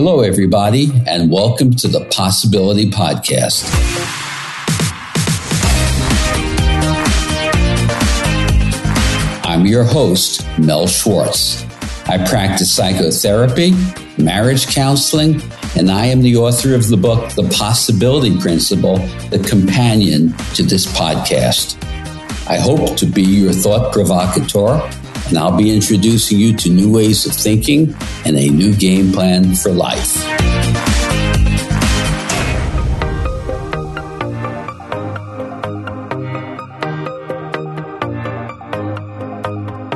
Hello, everybody, and welcome to the Possibility Podcast. I'm your host, Mel Schwartz. I practice psychotherapy, marriage counseling, and I am the author of the book, The Possibility Principle, the companion to this podcast. I hope to be your thought provocateur and I'll be introducing you to new ways of thinking and a new game plan for life.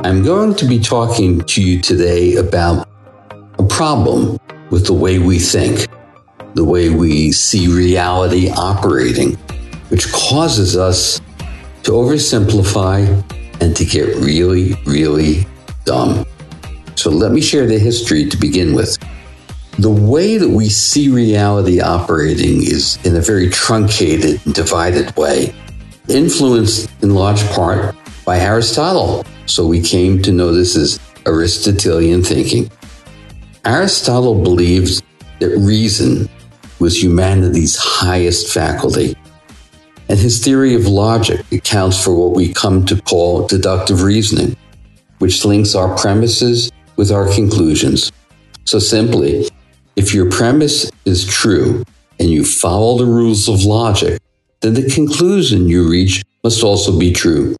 I'm going to be talking to you today about a problem with the way we think, the way we see reality operating, which causes us to oversimplify and to get really, really dumb. So let me share the history to begin with. The way that we see reality operating is in a very truncated and divided way, influenced in large part by Aristotle. So we came to know this as Aristotelian thinking. Aristotle believes that reason was humanity's highest faculty and his theory of logic accounts for what we come to call deductive reasoning, which links our premises with our conclusions. So simply, if your premise is true and you follow the rules of logic, then the conclusion you reach must also be true.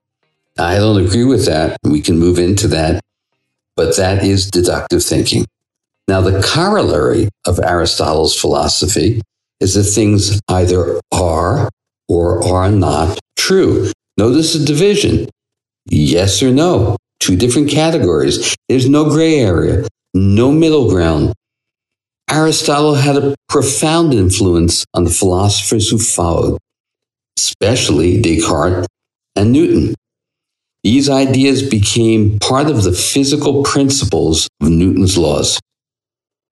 I don't agree with that. We can move into that, but that is deductive thinking. Now, the corollary of Aristotle's philosophy is that things either are or are not true. Notice the division yes or no, two different categories. There's no gray area, no middle ground. Aristotle had a profound influence on the philosophers who followed, especially Descartes and Newton. These ideas became part of the physical principles of Newton's laws.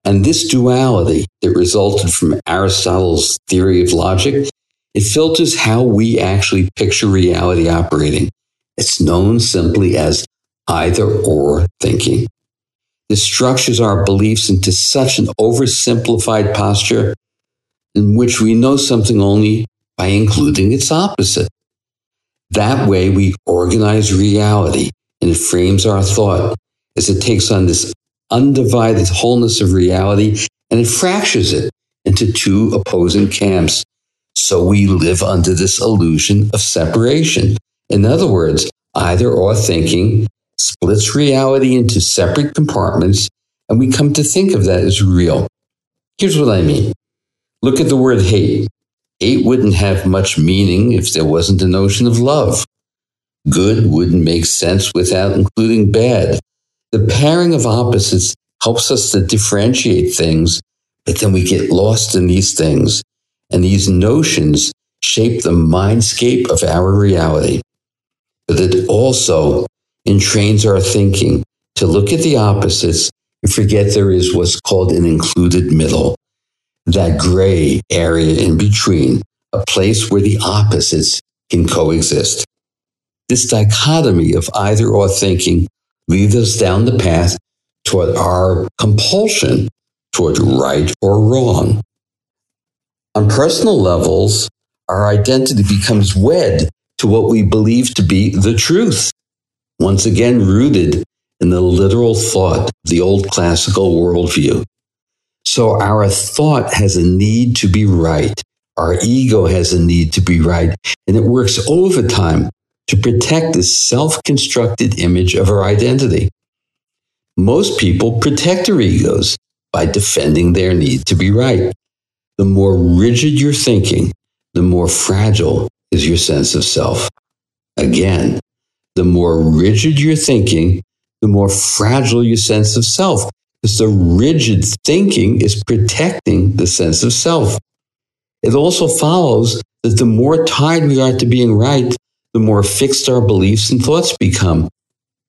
And this duality that resulted from Aristotle's theory of logic it filters how we actually picture reality operating. It's known simply as either or thinking. This structures our beliefs into such an oversimplified posture in which we know something only by including its opposite. That way, we organize reality and it frames our thought as it takes on this undivided wholeness of reality and it fractures it into two opposing camps so we live under this illusion of separation. In other words, either or thinking splits reality into separate compartments, and we come to think of that as real. Here's what I mean look at the word hate. Hate wouldn't have much meaning if there wasn't a notion of love. Good wouldn't make sense without including bad. The pairing of opposites helps us to differentiate things, but then we get lost in these things and these notions shape the mindscape of our reality. But it also entrains our thinking to look at the opposites and forget there is what's called an included middle, that gray area in between, a place where the opposites can coexist. This dichotomy of either or thinking leads us down the path toward our compulsion toward right or wrong. On personal levels, our identity becomes wed to what we believe to be the truth, once again rooted in the literal thought of the old classical worldview. So our thought has a need to be right. Our ego has a need to be right, and it works overtime to protect this self constructed image of our identity. Most people protect their egos by defending their need to be right the more rigid your thinking, the more fragile is your sense of self. Again, the more rigid your thinking, the more fragile your sense of self, because the rigid thinking is protecting the sense of self. It also follows that the more tied we are to being right, the more fixed our beliefs and thoughts become.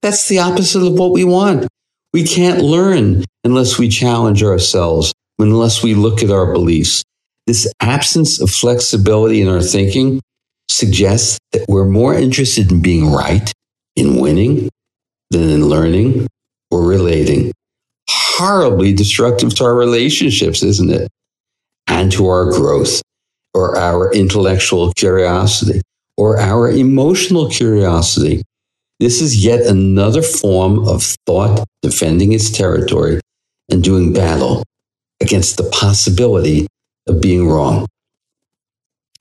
That's the opposite of what we want. We can't learn unless we challenge ourselves unless we look at our beliefs. This absence of flexibility in our thinking suggests that we're more interested in being right, in winning, than in learning or relating. horribly destructive to our relationships, isn't it? And to our growth or our intellectual curiosity or our emotional curiosity. This is yet another form of thought defending its territory and doing battle against the possibility of being wrong.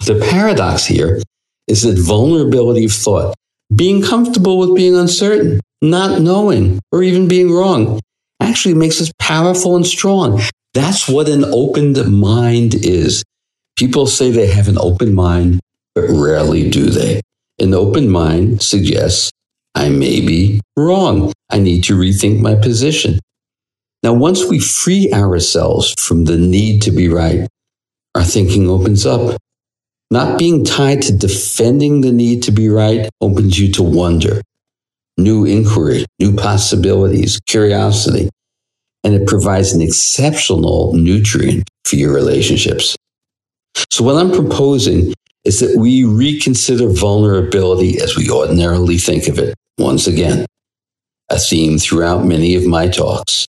The paradox here is that vulnerability of thought, being comfortable with being uncertain, not knowing, or even being wrong, actually makes us powerful and strong. That's what an opened mind is. People say they have an open mind, but rarely do they. An open mind suggests I may be wrong. I need to rethink my position. Now, once we free ourselves from the need to be right, our thinking opens up. Not being tied to defending the need to be right opens you to wonder, new inquiry, new possibilities, curiosity, and it provides an exceptional nutrient for your relationships. So, what I'm proposing is that we reconsider vulnerability as we ordinarily think of it once again, a theme throughout many of my talks.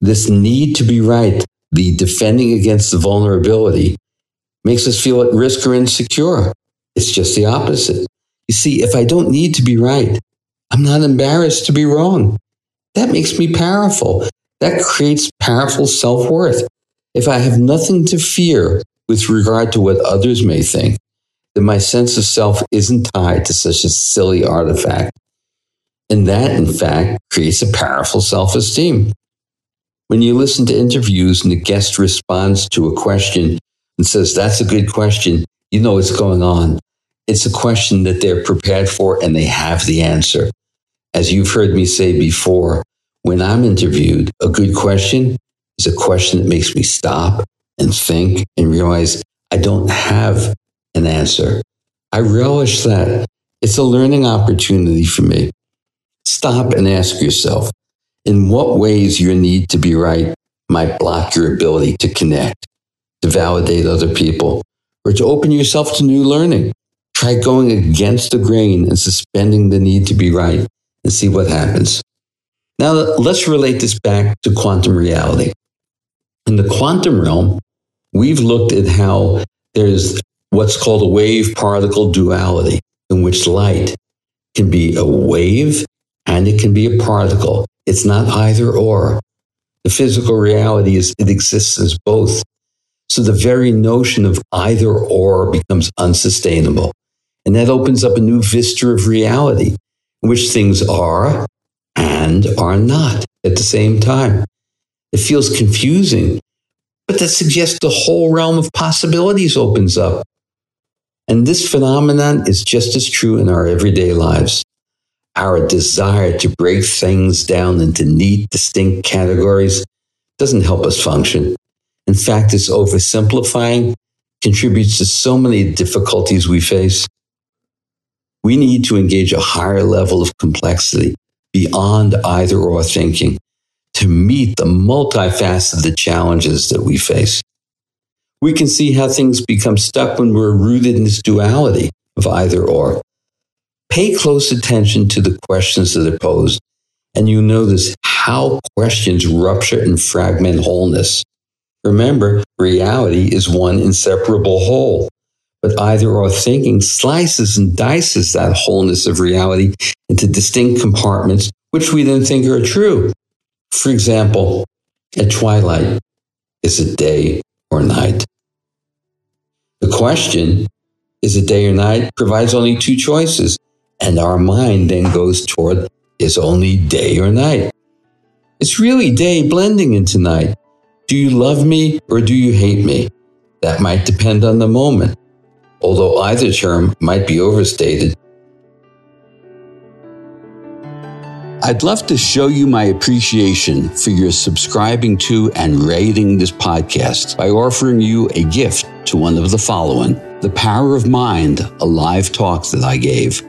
This need to be right, the defending against the vulnerability, makes us feel at risk or insecure. It's just the opposite. You see, if I don't need to be right, I'm not embarrassed to be wrong. That makes me powerful. That creates powerful self worth. If I have nothing to fear with regard to what others may think, then my sense of self isn't tied to such a silly artifact. And that, in fact, creates a powerful self esteem. When you listen to interviews and the guest responds to a question and says, That's a good question, you know what's going on. It's a question that they're prepared for and they have the answer. As you've heard me say before, when I'm interviewed, a good question is a question that makes me stop and think and realize I don't have an answer. I relish that. It's a learning opportunity for me. Stop and ask yourself in what ways your need to be right might block your ability to connect, to validate other people, or to open yourself to new learning. Try going against the grain and suspending the need to be right and see what happens. Now, let's relate this back to quantum reality. In the quantum realm, we've looked at how there's what's called a wave particle duality, in which light can be a wave and it can be a particle. It's not either or. The physical reality is it exists as both. So the very notion of either or becomes unsustainable. And that opens up a new vista of reality in which things are and are not at the same time. It feels confusing, but that suggests the whole realm of possibilities opens up. And this phenomenon is just as true in our everyday lives our desire to break things down into neat, distinct categories doesn't help us function. In fact, its oversimplifying contributes to so many difficulties we face. We need to engage a higher level of complexity beyond either or thinking to meet the multifaceted challenges that we face. We can see how things become stuck when we're rooted in this duality of either or. Pay close attention to the questions that are posed, and you notice how questions rupture and fragment wholeness. Remember, reality is one inseparable whole, but either or thinking slices and dices that wholeness of reality into distinct compartments, which we then think are true. For example, at twilight, is it day or night? The question, is it day or night, provides only two choices and our mind then goes toward is only day or night. It's really day blending into night. Do you love me or do you hate me? That might depend on the moment, although either term might be overstated. I'd love to show you my appreciation for your subscribing to and rating this podcast by offering you a gift to one of the following The Power of Mind, a live talk that I gave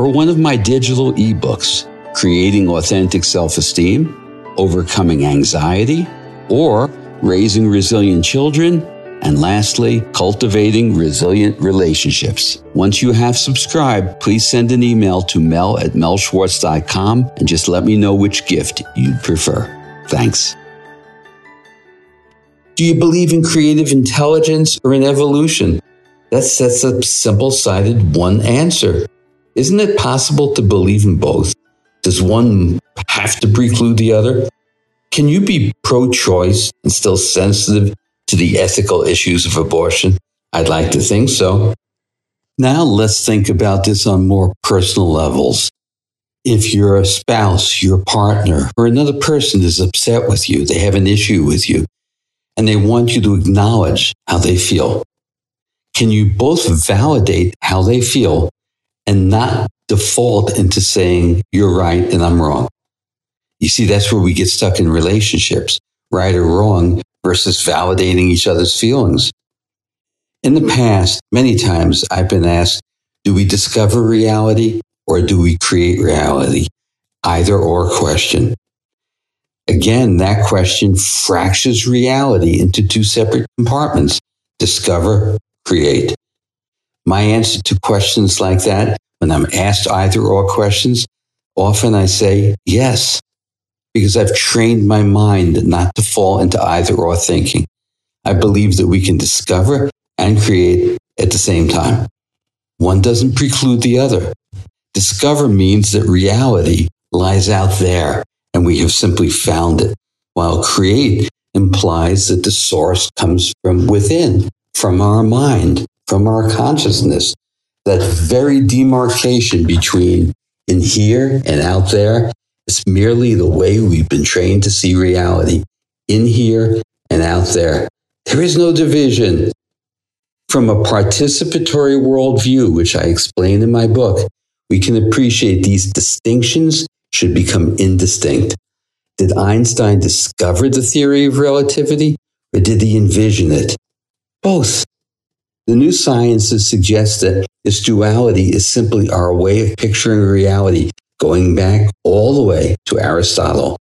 or one of my digital ebooks, Creating Authentic Self Esteem, Overcoming Anxiety, or Raising Resilient Children, and lastly, Cultivating Resilient Relationships. Once you have subscribed, please send an email to mel at melschwartz.com and just let me know which gift you'd prefer. Thanks. Do you believe in creative intelligence or in evolution? That's, that's a simple sided one answer. Isn't it possible to believe in both? Does one have to preclude the other? Can you be pro choice and still sensitive to the ethical issues of abortion? I'd like to think so. Now let's think about this on more personal levels. If your spouse, your partner, or another person is upset with you, they have an issue with you, and they want you to acknowledge how they feel, can you both validate how they feel and not default into saying, you're right and I'm wrong? You see, that's where we get stuck in relationships, right or wrong, versus validating each other's feelings. In the past, many times I've been asked, do we discover reality or do we create reality? Either or question. Again, that question fractures reality into two separate compartments discover, create. My answer to questions like that, when I'm asked either or questions, often I say yes because I've trained my mind not to fall into either or thinking. I believe that we can discover and create at the same time. One doesn't preclude the other. Discover means that reality lies out there and we have simply found it, while create implies that the source comes from within, from our mind, from our consciousness. That very demarcation between in here and out there it's merely the way we've been trained to see reality in here and out there. There is no division. From a participatory worldview, which I explain in my book, we can appreciate these distinctions should become indistinct. Did Einstein discover the theory of relativity or did he envision it? Both. The new sciences suggest that this duality is simply our way of picturing reality going back all the way to Aristotle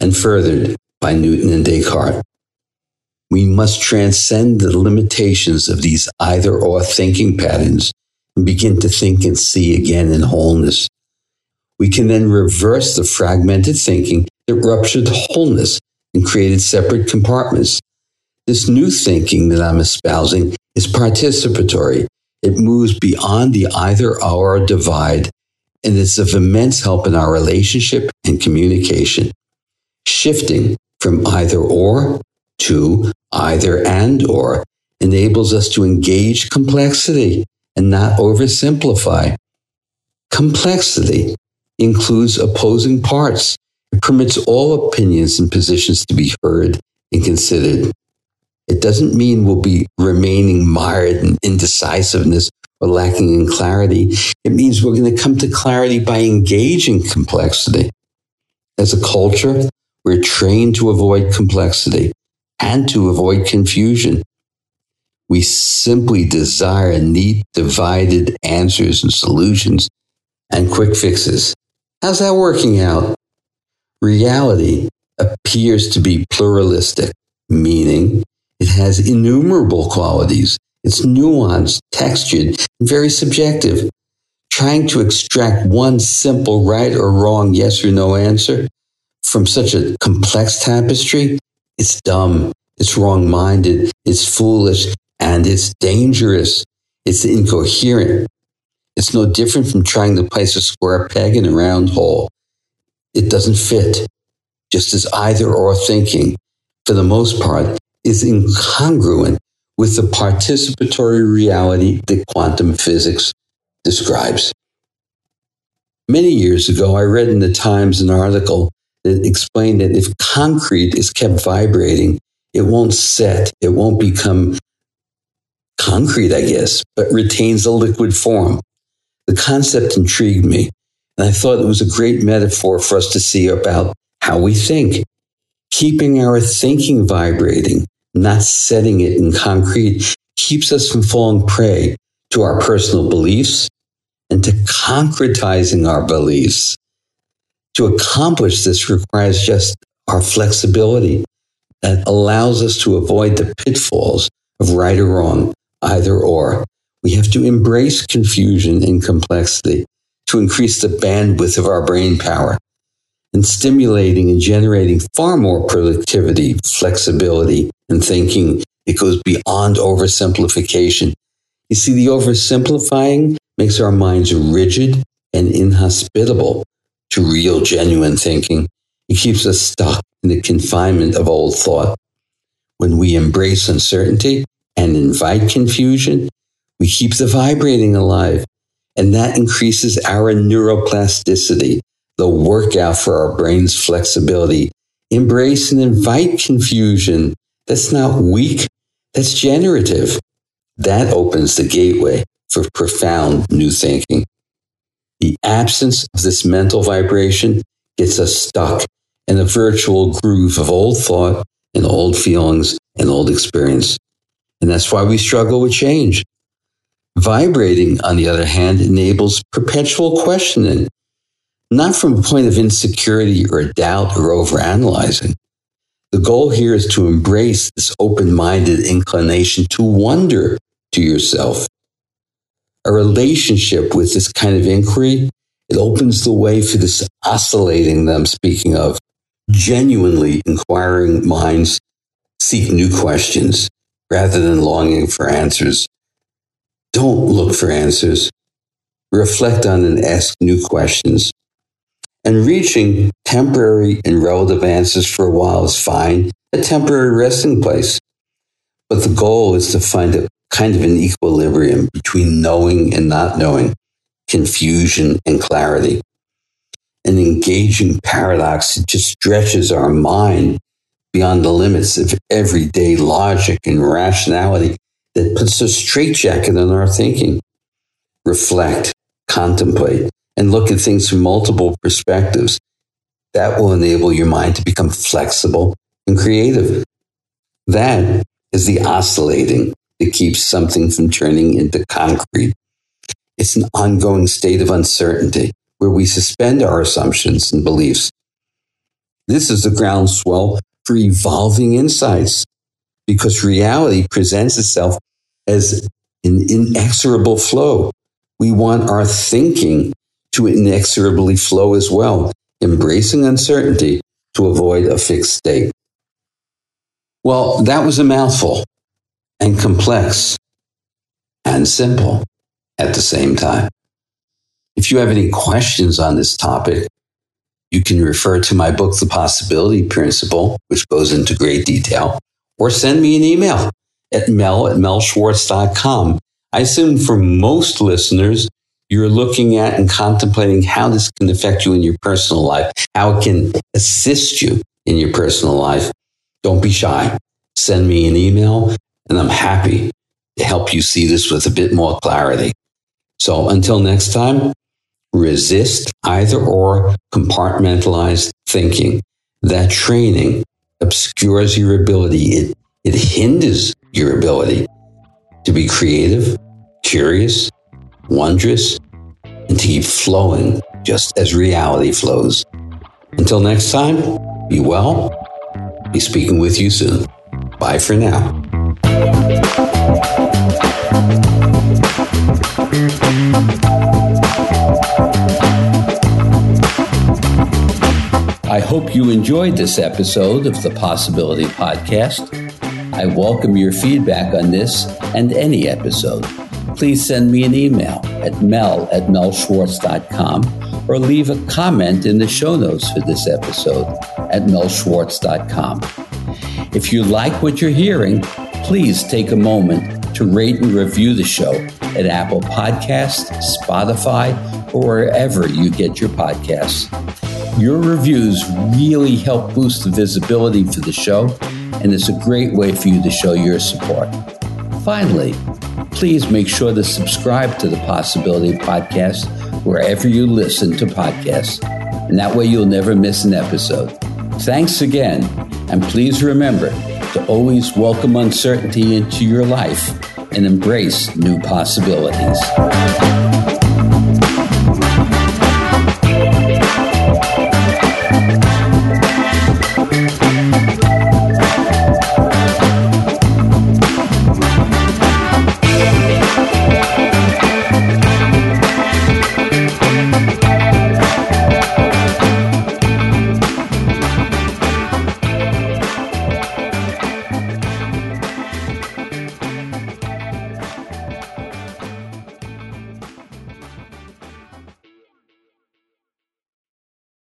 and furthered by Newton and Descartes. We must transcend the limitations of these either or thinking patterns and begin to think and see again in wholeness. We can then reverse the fragmented thinking that ruptured wholeness and created separate compartments. This new thinking that I'm espousing is participatory. It moves beyond the either or divide and it's of immense help in our relationship and communication. Shifting from either or to either and or enables us to engage complexity and not oversimplify. Complexity includes opposing parts. It permits all opinions and positions to be heard and considered. It doesn't mean we'll be remaining mired in indecisiveness or lacking in clarity. It means we're going to come to clarity by engaging complexity. As a culture, we're trained to avoid complexity and to avoid confusion. We simply desire neat, divided answers and solutions and quick fixes. How's that working out? Reality appears to be pluralistic, meaning it has innumerable qualities it's nuanced, textured, and very subjective. Trying to extract one simple right or wrong, yes or no answer from such a complex tapestry, it's dumb, it's wrong minded, it's foolish, and it's dangerous. It's incoherent. It's no different from trying to place a square peg in a round hole. It doesn't fit, just as either or thinking, for the most part, is incongruent with the participatory reality that quantum physics describes. Many years ago, I read in the Times an article that explained that if concrete is kept vibrating, it won't set, it won't become concrete, I guess, but retains a liquid form. The concept intrigued me, and I thought it was a great metaphor for us to see about how we think. Keeping our thinking vibrating, not setting it in concrete, keeps us from falling prey to our personal beliefs and to concretizing our beliefs. To accomplish this requires just our flexibility that allows us to avoid the pitfalls of right or wrong, either or. We have to embrace confusion and complexity to increase the bandwidth of our brain power. And stimulating and generating far more productivity, flexibility, and thinking. It goes beyond oversimplification. You see, the oversimplifying makes our minds rigid and inhospitable to real, genuine thinking. It keeps us stuck in the confinement of old thought. When we embrace uncertainty and invite confusion, we keep the vibrating alive. And that increases our neuroplasticity, the workout for our brain's flexibility. Embrace and invite confusion. That's not weak, that's generative. That opens the gateway for profound new thinking. The absence of this mental vibration gets us stuck in a virtual groove of old thought and old feelings and old experience. And that's why we struggle with change. Vibrating, on the other hand, enables perpetual questioning, not from a point of insecurity or doubt or overanalyzing. The goal here is to embrace this open minded inclination to wonder to yourself. A relationship with this kind of inquiry, it opens the way for this oscillating that I'm speaking of. Genuinely inquiring minds seek new questions rather than longing for answers. Don't look for answers. Reflect on and ask new questions. And reaching temporary and relative answers for a while is fine, a temporary resting place. But the goal is to find a kind of an equilibrium between knowing and not knowing, confusion and clarity. An engaging paradox that just stretches our mind beyond the limits of everyday logic and rationality that puts a straitjacket on our thinking. Reflect, contemplate, and look at things from multiple perspectives. That will enable your mind to become flexible and creative. That is the oscillating that keeps something from turning into concrete. It's an ongoing state of uncertainty where we suspend our assumptions and beliefs. This is the groundswell for evolving insights because reality presents itself as an inexorable flow. We want our thinking to inexorably flow as well, embracing uncertainty to avoid a fixed state. Well, that was a mouthful and complex and simple at the same time. If you have any questions on this topic, you can refer to my book, The Possibility Principle, which goes into great detail, or send me an email at mel at melschwartz.com. I assume for most listeners, you're looking at and contemplating how this can affect you in your personal life, how it can assist you in your personal life. Don't be shy. Send me an email, and I'm happy to help you see this with a bit more clarity. So until next time, resist either or compartmentalized thinking. That training obscures your ability. It, it hinders your ability to be creative, curious, wondrous, and to keep flowing just as reality flows. Until next time, be well. Be speaking with you soon. Bye for now. I hope you enjoyed this episode of the Possibility Podcast. I welcome your feedback on this and any episode. Please send me an email at mel at melschwartz.com or leave a comment in the show notes for this episode at melschwartz.com. If you like what you're hearing, please take a moment to rate and review the show at Apple Podcasts, Spotify, or wherever you get your podcasts. Your reviews really help boost the visibility for the show, and it's a great way for you to show your support. Finally, please make sure to subscribe to the Possibility Podcast wherever you listen to podcasts, and that way you'll never miss an episode. Thanks again, and please remember to always welcome uncertainty into your life and embrace new possibilities.